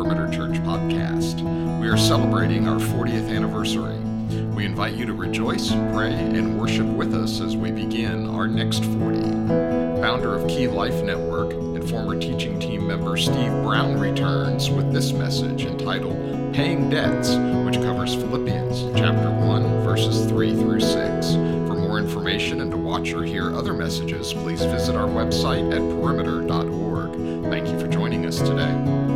Perimeter Church podcast. We are celebrating our 40th anniversary. We invite you to rejoice, pray, and worship with us as we begin our next 40. Founder of Key Life Network and former teaching team member Steve Brown returns with this message entitled Paying Debts, which covers Philippians chapter 1, verses 3 through 6. For more information and to watch or hear other messages, please visit our website at perimeter.org. Thank you for joining us today.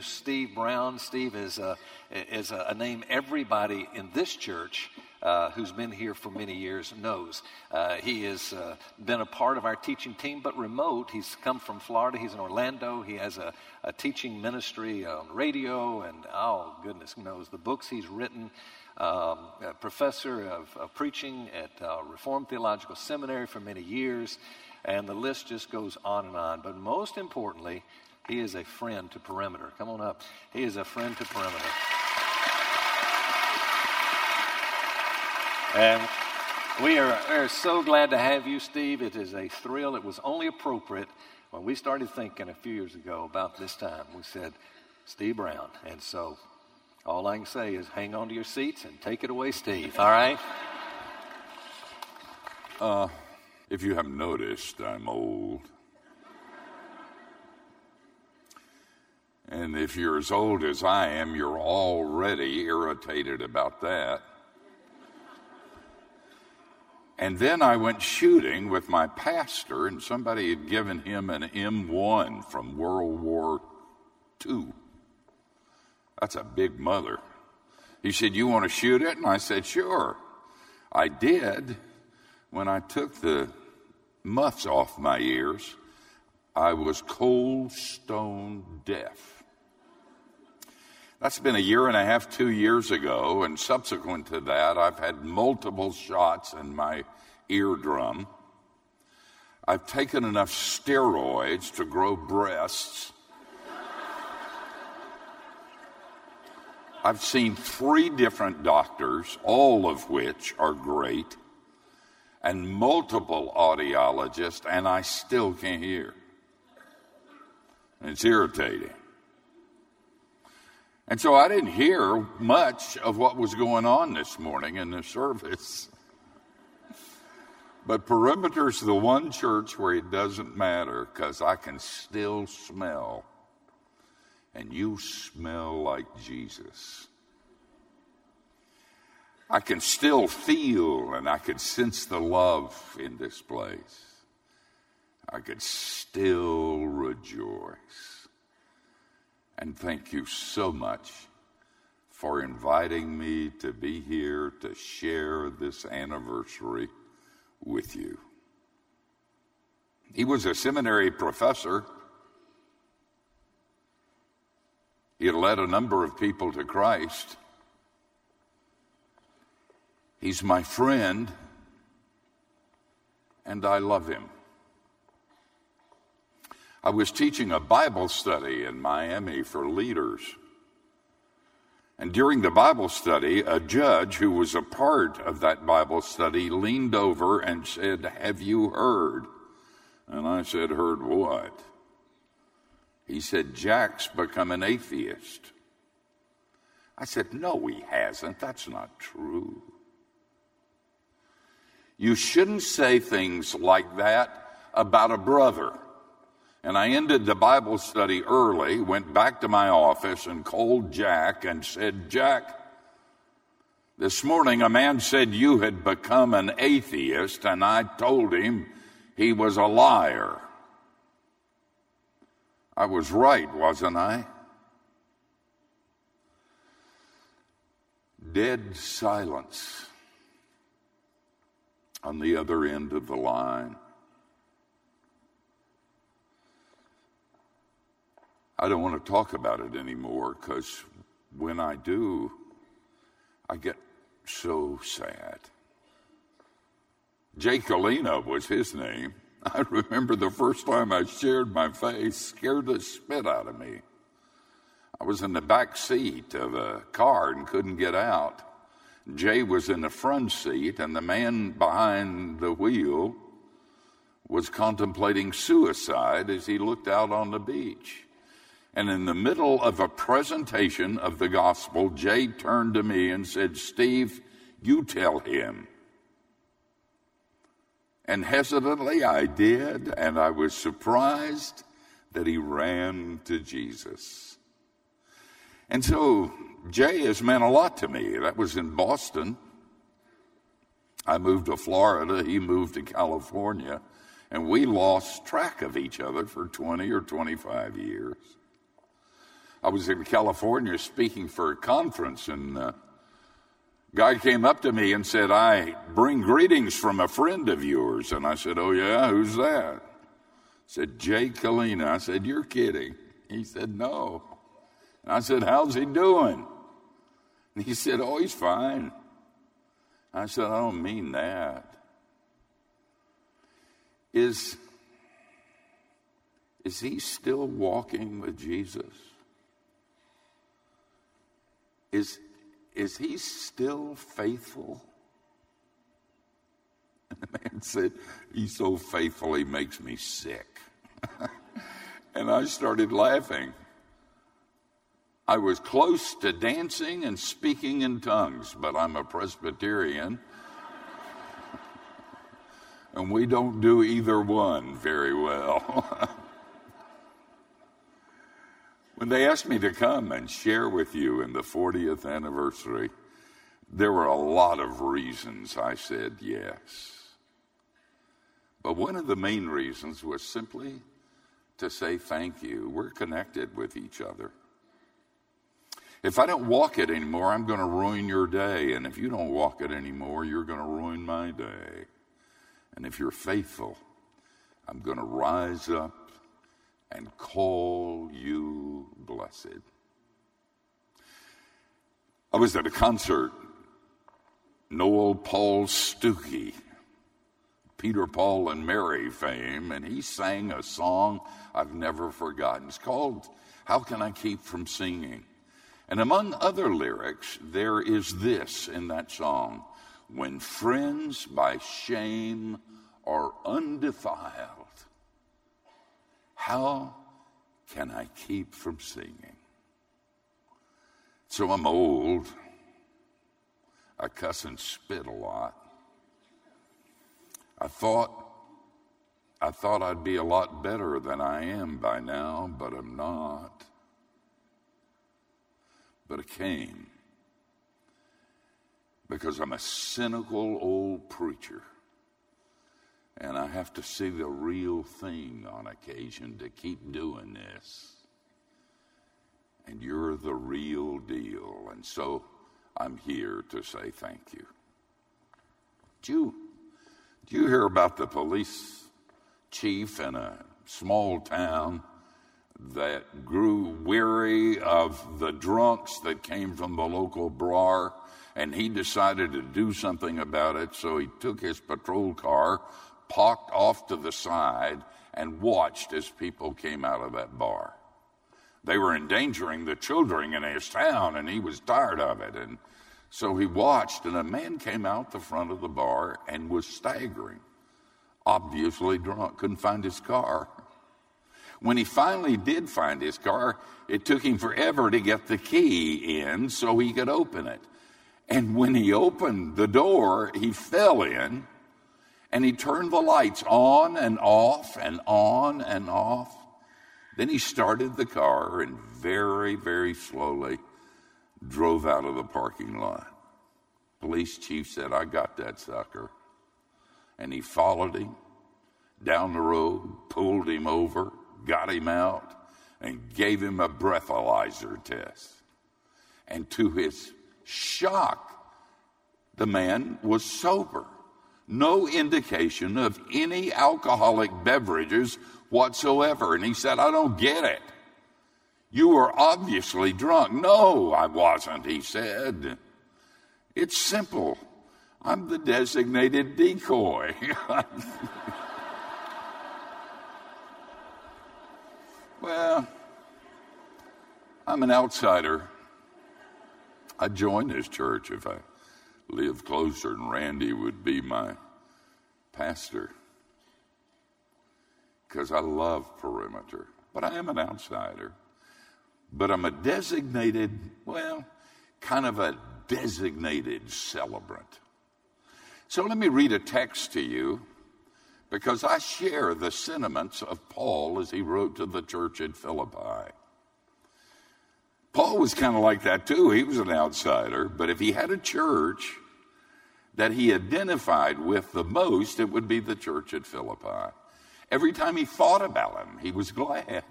Steve Brown. Steve is a, is a, name everybody in this church uh, who's been here for many years knows. Uh, he has uh, been a part of our teaching team, but remote. He's come from Florida. He's in Orlando. He has a, a teaching ministry on radio, and oh, goodness knows the books he's written. Um, professor of, of preaching at uh, Reformed Theological Seminary for many years, and the list just goes on and on. But most importantly, he is a friend to Perimeter. Come on up. He is a friend to Perimeter. And we are, we are so glad to have you, Steve. It is a thrill. It was only appropriate when we started thinking a few years ago about this time. We said, Steve Brown. And so all I can say is hang on to your seats and take it away, Steve. All right? Uh, if you haven't noticed, I'm old. And if you're as old as I am, you're already irritated about that. And then I went shooting with my pastor, and somebody had given him an M1 from World War II. That's a big mother. He said, You want to shoot it? And I said, Sure. I did. When I took the muffs off my ears, I was cold stone deaf. That's been a year and a half, two years ago, and subsequent to that, I've had multiple shots in my eardrum. I've taken enough steroids to grow breasts. I've seen three different doctors, all of which are great, and multiple audiologists, and I still can't hear. It's irritating. And so I didn't hear much of what was going on this morning in the service. But Perimeter's the one church where it doesn't matter because I can still smell. And you smell like Jesus. I can still feel and I can sense the love in this place. I could still rejoice. And thank you so much for inviting me to be here to share this anniversary with you. He was a seminary professor. He had led a number of people to Christ. He's my friend, and I love him. I was teaching a Bible study in Miami for leaders. And during the Bible study, a judge who was a part of that Bible study leaned over and said, Have you heard? And I said, Heard what? He said, Jack's become an atheist. I said, No, he hasn't. That's not true. You shouldn't say things like that about a brother. And I ended the Bible study early, went back to my office and called Jack and said, Jack, this morning a man said you had become an atheist, and I told him he was a liar. I was right, wasn't I? Dead silence on the other end of the line. I don't want to talk about it anymore because when I do, I get so sad. Jay Kalina was his name. I remember the first time I shared my face scared the spit out of me. I was in the back seat of a car and couldn't get out. Jay was in the front seat, and the man behind the wheel was contemplating suicide as he looked out on the beach. And in the middle of a presentation of the gospel, Jay turned to me and said, Steve, you tell him. And hesitantly I did, and I was surprised that he ran to Jesus. And so Jay has meant a lot to me. That was in Boston. I moved to Florida, he moved to California, and we lost track of each other for 20 or 25 years. I was in California speaking for a conference, and a uh, guy came up to me and said, I bring greetings from a friend of yours. And I said, Oh, yeah, who's that? He said, Jay Kalina. I said, You're kidding. He said, No. And I said, How's he doing? And he said, Oh, he's fine. I said, I don't mean that. Is, is he still walking with Jesus? Is, is he still faithful? And the man said, He's so faithful, he makes me sick. and I started laughing. I was close to dancing and speaking in tongues, but I'm a Presbyterian. and we don't do either one very well. When they asked me to come and share with you in the 40th anniversary, there were a lot of reasons I said yes. But one of the main reasons was simply to say thank you. We're connected with each other. If I don't walk it anymore, I'm going to ruin your day. And if you don't walk it anymore, you're going to ruin my day. And if you're faithful, I'm going to rise up and call you blessed. I was at a concert, Noel Paul Stookey, Peter, Paul, and Mary fame, and he sang a song I've never forgotten. It's called How Can I Keep From Singing? And among other lyrics, there is this in that song When friends by shame are undefiled, how can I keep from singing? So I'm old. I cuss and spit a lot. I thought I thought I'd be a lot better than I am by now, but I'm not but it came because I'm a cynical old preacher and I have to see the real thing on occasion to keep doing this. And you're the real deal. And so I'm here to say thank you. Do you, do you hear about the police chief in a small town that grew weary of the drunks that came from the local bar, and he decided to do something about it. So he took his patrol car, parked off to the side, and watched as people came out of that bar. They were endangering the children in his town, and he was tired of it. And so he watched, and a man came out the front of the bar and was staggering, obviously drunk, couldn't find his car. When he finally did find his car, it took him forever to get the key in so he could open it. And when he opened the door, he fell in and he turned the lights on and off and on and off. Then he started the car and very, very slowly drove out of the parking lot. Police chief said, I got that sucker. And he followed him down the road, pulled him over, got him out, and gave him a breathalyzer test. And to his shock, the man was sober. No indication of any alcoholic beverages whatsoever. And he said, I don't get it. You were obviously drunk. No, I wasn't, he said. It's simple. I'm the designated decoy. Well, I'm an outsider. I joined this church if I live closer and Randy would be my pastor because I love perimeter, but I am an outsider. But I'm a designated, well, kind of a designated celebrant. So let me read a text to you because I share the sentiments of Paul as he wrote to the church at Philippi. Paul was kind of like that too. He was an outsider, but if he had a church that he identified with the most, it would be the church at Philippi. Every time he thought about him, he was glad.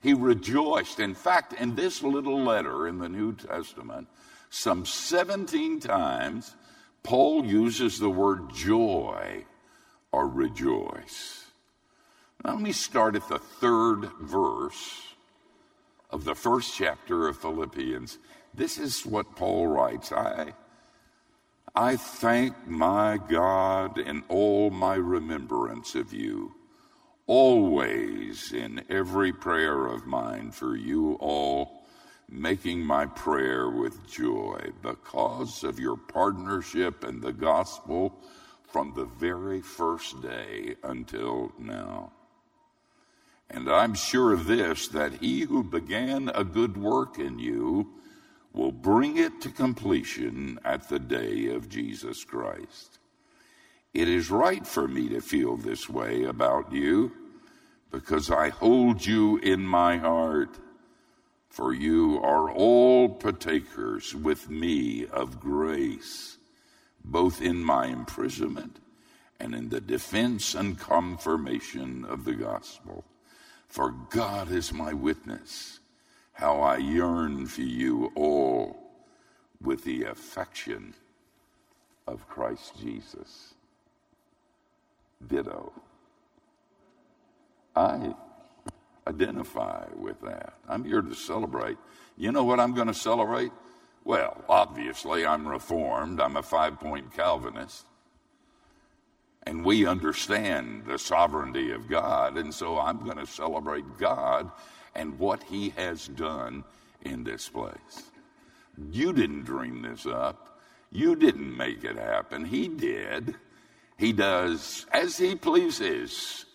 he rejoiced. In fact, in this little letter in the New Testament, some 17 times, Paul uses the word joy or rejoice. Now, let me start at the third verse of the first chapter of Philippians. This is what Paul writes I I thank my God in all my remembrance of you, always in every prayer of mine for you all, making my prayer with joy because of your partnership in the gospel from the very first day until now. And I'm sure of this, that he who began a good work in you will bring it to completion at the day of Jesus Christ. It is right for me to feel this way about you because I hold you in my heart, for you are all partakers with me of grace, both in my imprisonment and in the defense and confirmation of the gospel. For God is my witness how I yearn for you all with the affection of Christ Jesus. Ditto. I identify with that. I'm here to celebrate. You know what I'm going to celebrate? Well, obviously, I'm Reformed. I'm a five point Calvinist. And we understand the sovereignty of God. And so I'm going to celebrate God and what he has done in this place. You didn't dream this up. You didn't make it happen. He did. He does as he pleases.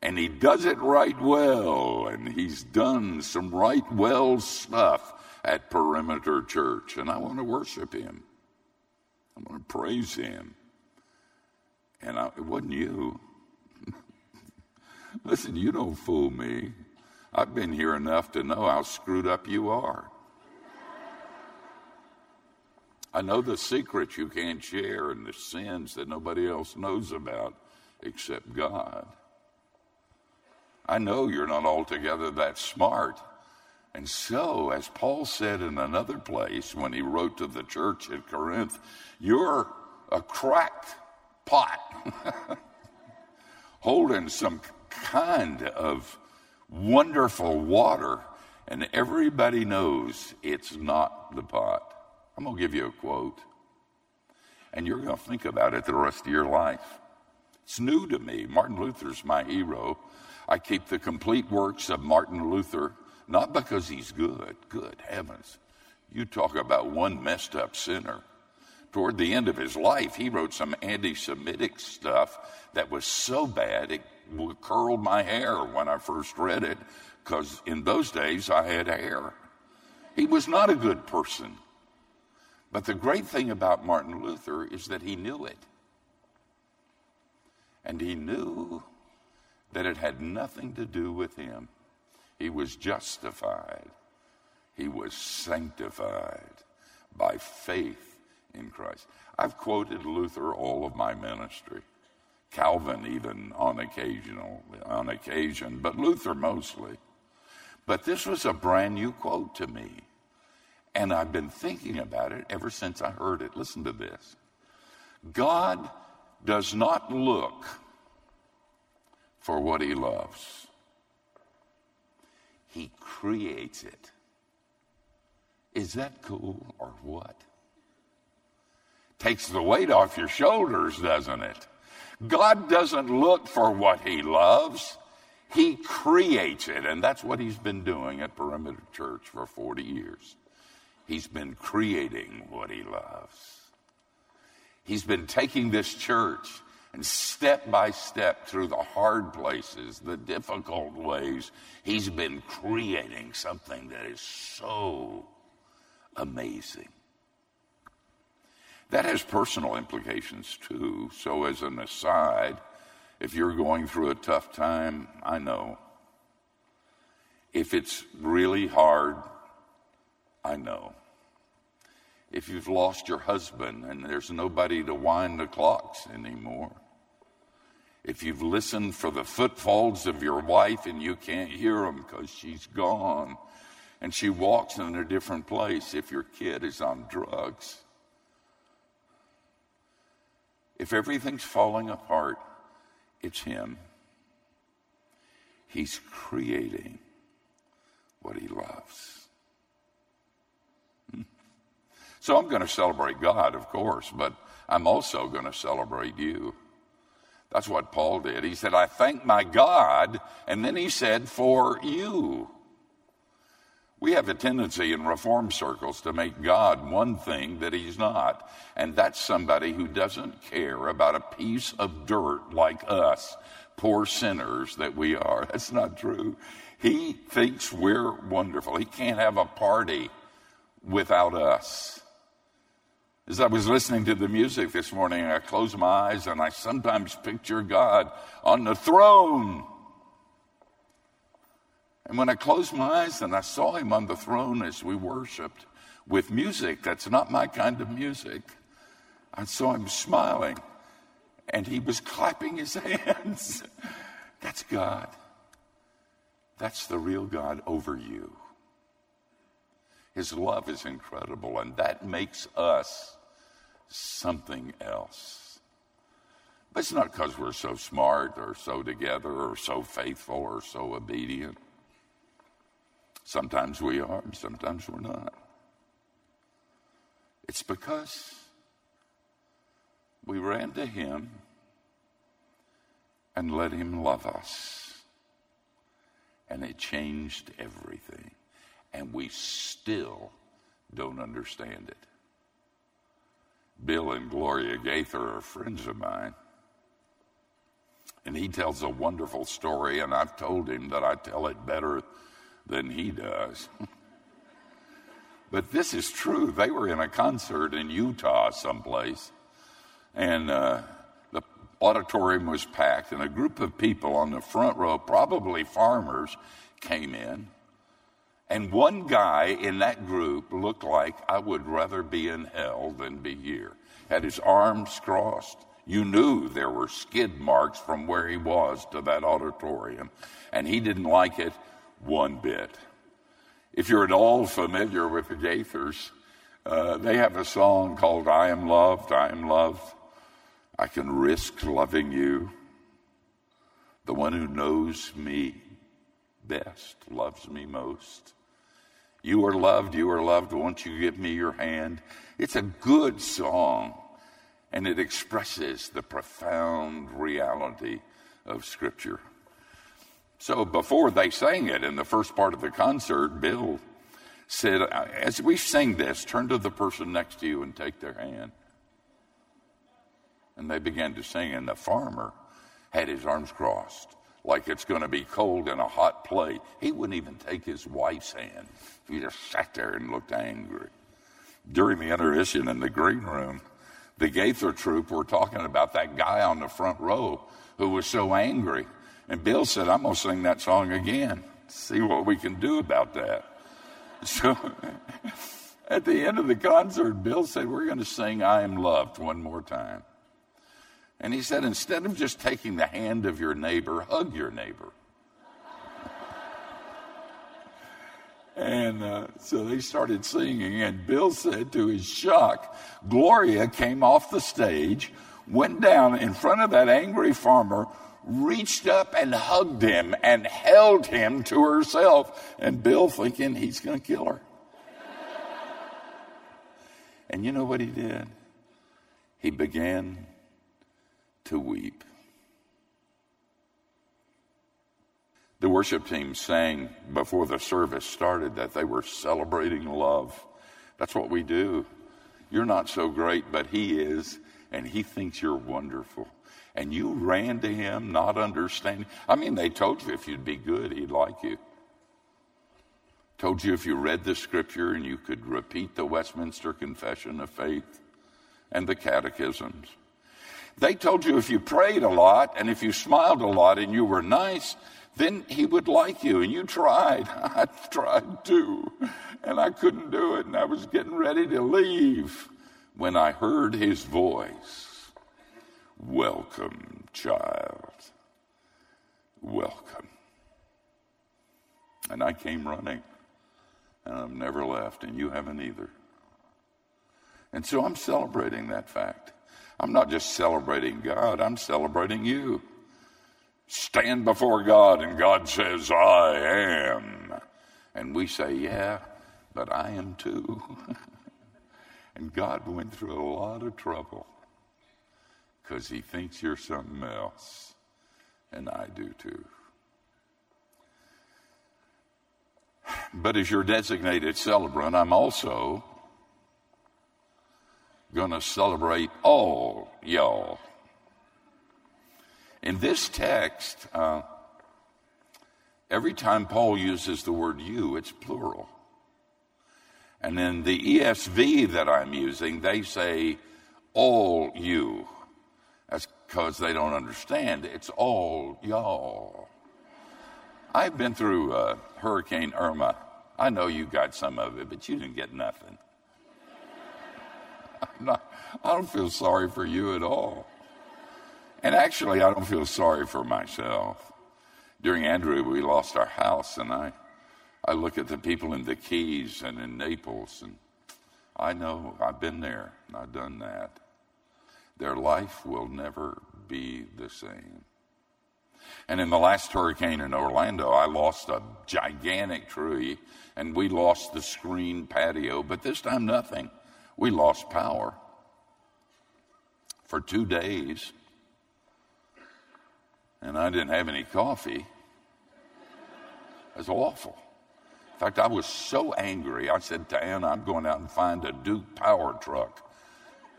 And he does it right well. And he's done some right well stuff at Perimeter Church. And I want to worship him. I want to praise him. And I, it wasn't you. Listen, you don't fool me. I've been here enough to know how screwed up you are. I know the secrets you can't share and the sins that nobody else knows about except God. I know you're not altogether that smart. And so, as Paul said in another place when he wrote to the church at Corinth, you're a cracked pot holding some kind of wonderful water, and everybody knows it's not the pot. I'm going to give you a quote, and you're going to think about it the rest of your life. It's new to me. Martin Luther's my hero. I keep the complete works of Martin Luther, not because he's good, good heavens. You talk about one messed up sinner. Toward the end of his life, he wrote some anti Semitic stuff that was so bad it curled my hair when I first read it, because in those days I had hair. He was not a good person. But the great thing about Martin Luther is that he knew it. And he knew that it had nothing to do with him. He was justified, he was sanctified by faith in Christ. I've quoted Luther all of my ministry. Calvin even on occasional on occasion, but Luther mostly. But this was a brand new quote to me. And I've been thinking about it ever since I heard it. Listen to this. God does not look for what he loves. He creates it. Is that cool or what? Takes the weight off your shoulders, doesn't it? God doesn't look for what he loves. He creates it. And that's what he's been doing at Perimeter Church for 40 years. He's been creating what he loves. He's been taking this church and step by step through the hard places, the difficult ways, he's been creating something that is so amazing. That has personal implications too. So, as an aside, if you're going through a tough time, I know. If it's really hard, I know. If you've lost your husband and there's nobody to wind the clocks anymore. If you've listened for the footfalls of your wife and you can't hear them because she's gone and she walks in a different place. If your kid is on drugs. If everything's falling apart, it's Him. He's creating what He loves. Hmm. So I'm going to celebrate God, of course, but I'm also going to celebrate you. That's what Paul did. He said, I thank my God, and then he said, for you. We have a tendency in reform circles to make God one thing that He's not, and that's somebody who doesn't care about a piece of dirt like us, poor sinners that we are. That's not true. He thinks we're wonderful. He can't have a party without us. As I was listening to the music this morning, I closed my eyes and I sometimes picture God on the throne and when I closed my eyes and I saw him on the throne as we worshiped with music that's not my kind of music, I saw him smiling and he was clapping his hands. that's God. That's the real God over you. His love is incredible, and that makes us something else. But it's not because we're so smart or so together or so faithful or so obedient. Sometimes we are, and sometimes we're not. It's because we ran to Him and let Him love us. And it changed everything. And we still don't understand it. Bill and Gloria Gaither are friends of mine. And he tells a wonderful story, and I've told him that I tell it better than he does. but this is true. They were in a concert in Utah, someplace, and uh, the auditorium was packed, and a group of people on the front row, probably farmers, came in. And one guy in that group looked like I would rather be in hell than be here. Had his arms crossed. You knew there were skid marks from where he was to that auditorium, and he didn't like it one bit. If you're at all familiar with the Gaithers, uh, they have a song called I Am Loved, I Am Loved. I can risk loving you. The one who knows me best loves me most. You are loved, you are loved. Won't you give me your hand? It's a good song, and it expresses the profound reality of Scripture. So before they sang it in the first part of the concert, Bill said, As we sing this, turn to the person next to you and take their hand. And they began to sing, and the farmer had his arms crossed like it's going to be cold in a hot plate. He wouldn't even take his wife's hand. He just sat there and looked angry. During the intermission in the green room, the Gaither troop were talking about that guy on the front row who was so angry and Bill said, I'm going to sing that song again, see what we can do about that. So at the end of the concert, Bill said, We're going to sing I Am Loved one more time. And he said, Instead of just taking the hand of your neighbor, hug your neighbor. And uh, so they started singing, and Bill said to his shock, Gloria came off the stage, went down in front of that angry farmer, reached up and hugged him and held him to herself. And Bill thinking he's going to kill her. and you know what he did? He began to weep. The worship team sang before the service started that they were celebrating love. That's what we do. You're not so great, but He is, and He thinks you're wonderful. And you ran to Him not understanding. I mean, they told you if you'd be good, He'd like you. Told you if you read the scripture and you could repeat the Westminster Confession of Faith and the catechisms. They told you if you prayed a lot and if you smiled a lot and you were nice, then he would like you. And you tried. I tried too. And I couldn't do it. And I was getting ready to leave when I heard his voice Welcome, child. Welcome. And I came running and I've never left, and you haven't either. And so I'm celebrating that fact. I'm not just celebrating God, I'm celebrating you. Stand before God, and God says, I am. And we say, Yeah, but I am too. and God went through a lot of trouble because he thinks you're something else, and I do too. But as your designated celebrant, I'm also going to celebrate all y'all. In this text, uh, every time Paul uses the word you, it's plural. And in the ESV that I'm using, they say all you. That's because they don't understand. It's all y'all. I've been through uh, Hurricane Irma. I know you got some of it, but you didn't get nothing. Not, I don't feel sorry for you at all. And actually, I don't feel sorry for myself. During Andrew, we lost our house, and I, I look at the people in the Keys and in Naples, and I know I've been there and I've done that. Their life will never be the same. And in the last hurricane in Orlando, I lost a gigantic tree and we lost the screen patio, but this time nothing. We lost power for two days. And I didn't have any coffee. It was awful. In fact, I was so angry. I said to Anna, I'm going out and find a Duke power truck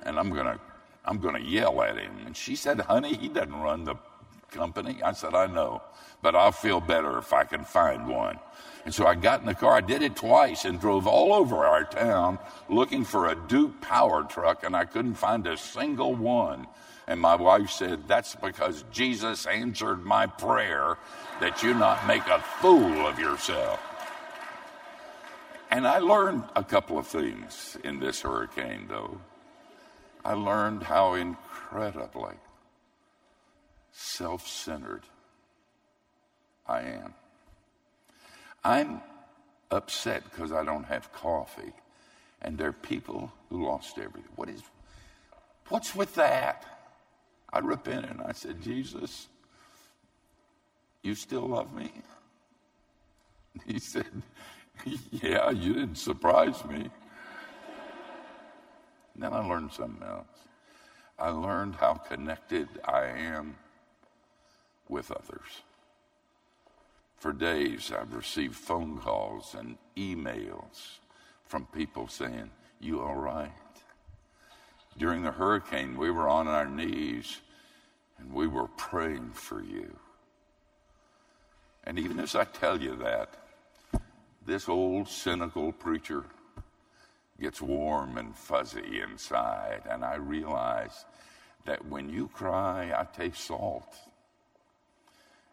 and I'm going to I'm going to yell at him. And she said, honey, he doesn't run the company? I said, I know, but I'll feel better if I can find one. And so I got in the car. I did it twice and drove all over our town looking for a Duke power truck, and I couldn't find a single one. And my wife said, That's because Jesus answered my prayer that you not make a fool of yourself. And I learned a couple of things in this hurricane, though. I learned how incredibly self centered I am. I'm upset because I don't have coffee, and there are people who lost everything. What is, what's with that? I repented and I said, Jesus, you still love me? He said, Yeah, you didn't surprise me. then I learned something else. I learned how connected I am with others. For days, I've received phone calls and emails from people saying, You all right? During the hurricane, we were on our knees and we were praying for you. And even as I tell you that, this old cynical preacher gets warm and fuzzy inside, and I realize that when you cry, I taste salt.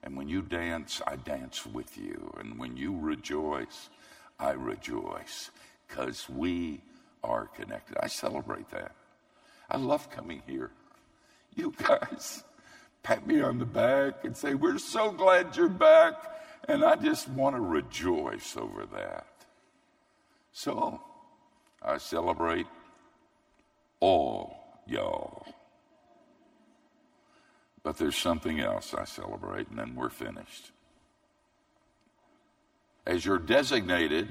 And when you dance, I dance with you. And when you rejoice, I rejoice because we are connected. I celebrate that. I love coming here. You guys pat me on the back and say, We're so glad you're back. And I just want to rejoice over that. So I celebrate all y'all. But there's something else I celebrate, and then we're finished. As your designated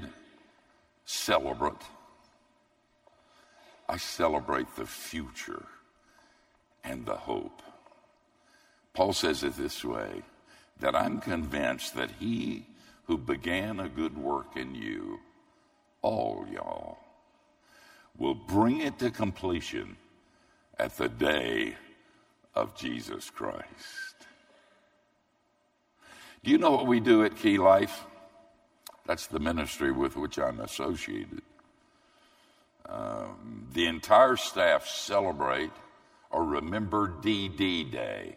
celebrant, I celebrate the future and the hope. Paul says it this way that I'm convinced that he who began a good work in you, all y'all, will bring it to completion at the day of Jesus Christ. Do you know what we do at Key Life? That's the ministry with which I'm associated. Um, the entire staff celebrate or remember DD Day.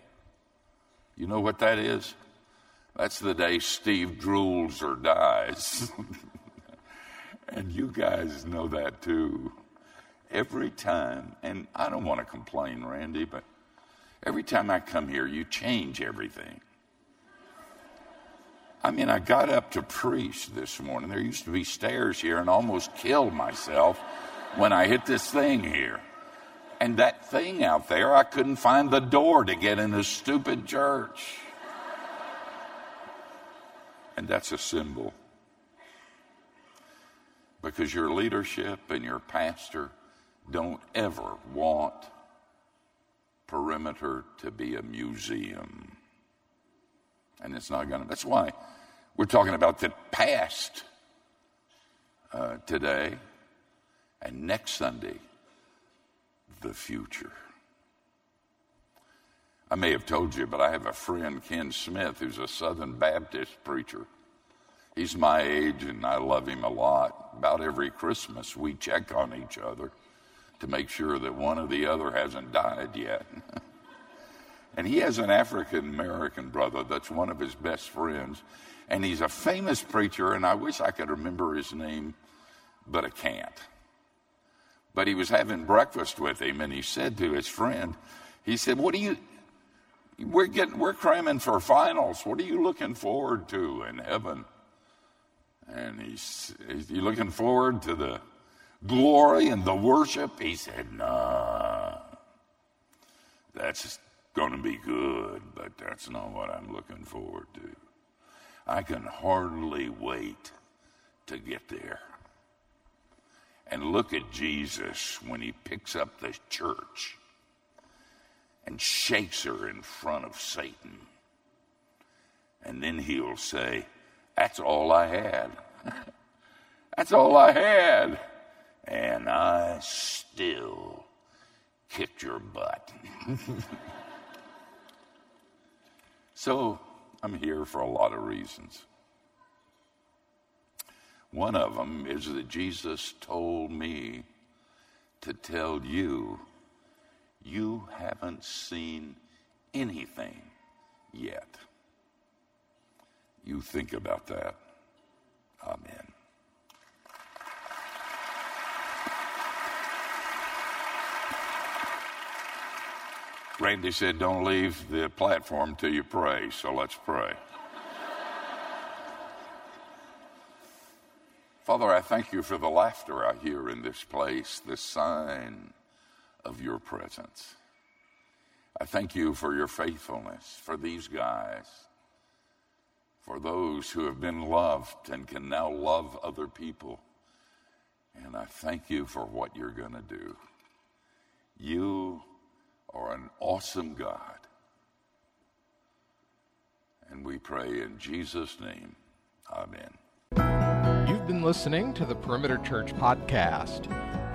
You know what that is? That's the day Steve drools or dies. and you guys know that too. Every time, and I don't want to complain, Randy, but every time I come here, you change everything. I mean, I got up to preach this morning. There used to be stairs here and almost killed myself when I hit this thing here. And that thing out there, I couldn't find the door to get in this stupid church. And that's a symbol. Because your leadership and your pastor don't ever want perimeter to be a museum. And it's not going to. That's why we're talking about the past uh, today and next Sunday, the future. I may have told you, but I have a friend, Ken Smith, who's a Southern Baptist preacher. He's my age and I love him a lot. About every Christmas, we check on each other to make sure that one or the other hasn't died yet. and he has an African American brother that's one of his best friends. And he's a famous preacher, and I wish I could remember his name, but I can't. But he was having breakfast with him, and he said to his friend, he said, What are you, we're getting, we're cramming for finals. What are you looking forward to in heaven? And he's, he looking forward to the glory and the worship? He said, Nah, that's going to be good, but that's not what I'm looking forward to. I can hardly wait to get there. And look at Jesus when he picks up the church and shakes her in front of Satan. And then he'll say, That's all I had. That's all I had. And I still kicked your butt. so I'm here for a lot of reasons. One of them is that Jesus told me to tell you, you haven't seen anything yet. You think about that. Amen. Randy said, Don't leave the platform till you pray, so let's pray. Father, I thank you for the laughter I hear in this place, the sign of your presence. I thank you for your faithfulness for these guys, for those who have been loved and can now love other people. And I thank you for what you're going to do. You are an awesome God. And we pray in Jesus' name. Amen. You've been listening to the Perimeter Church podcast.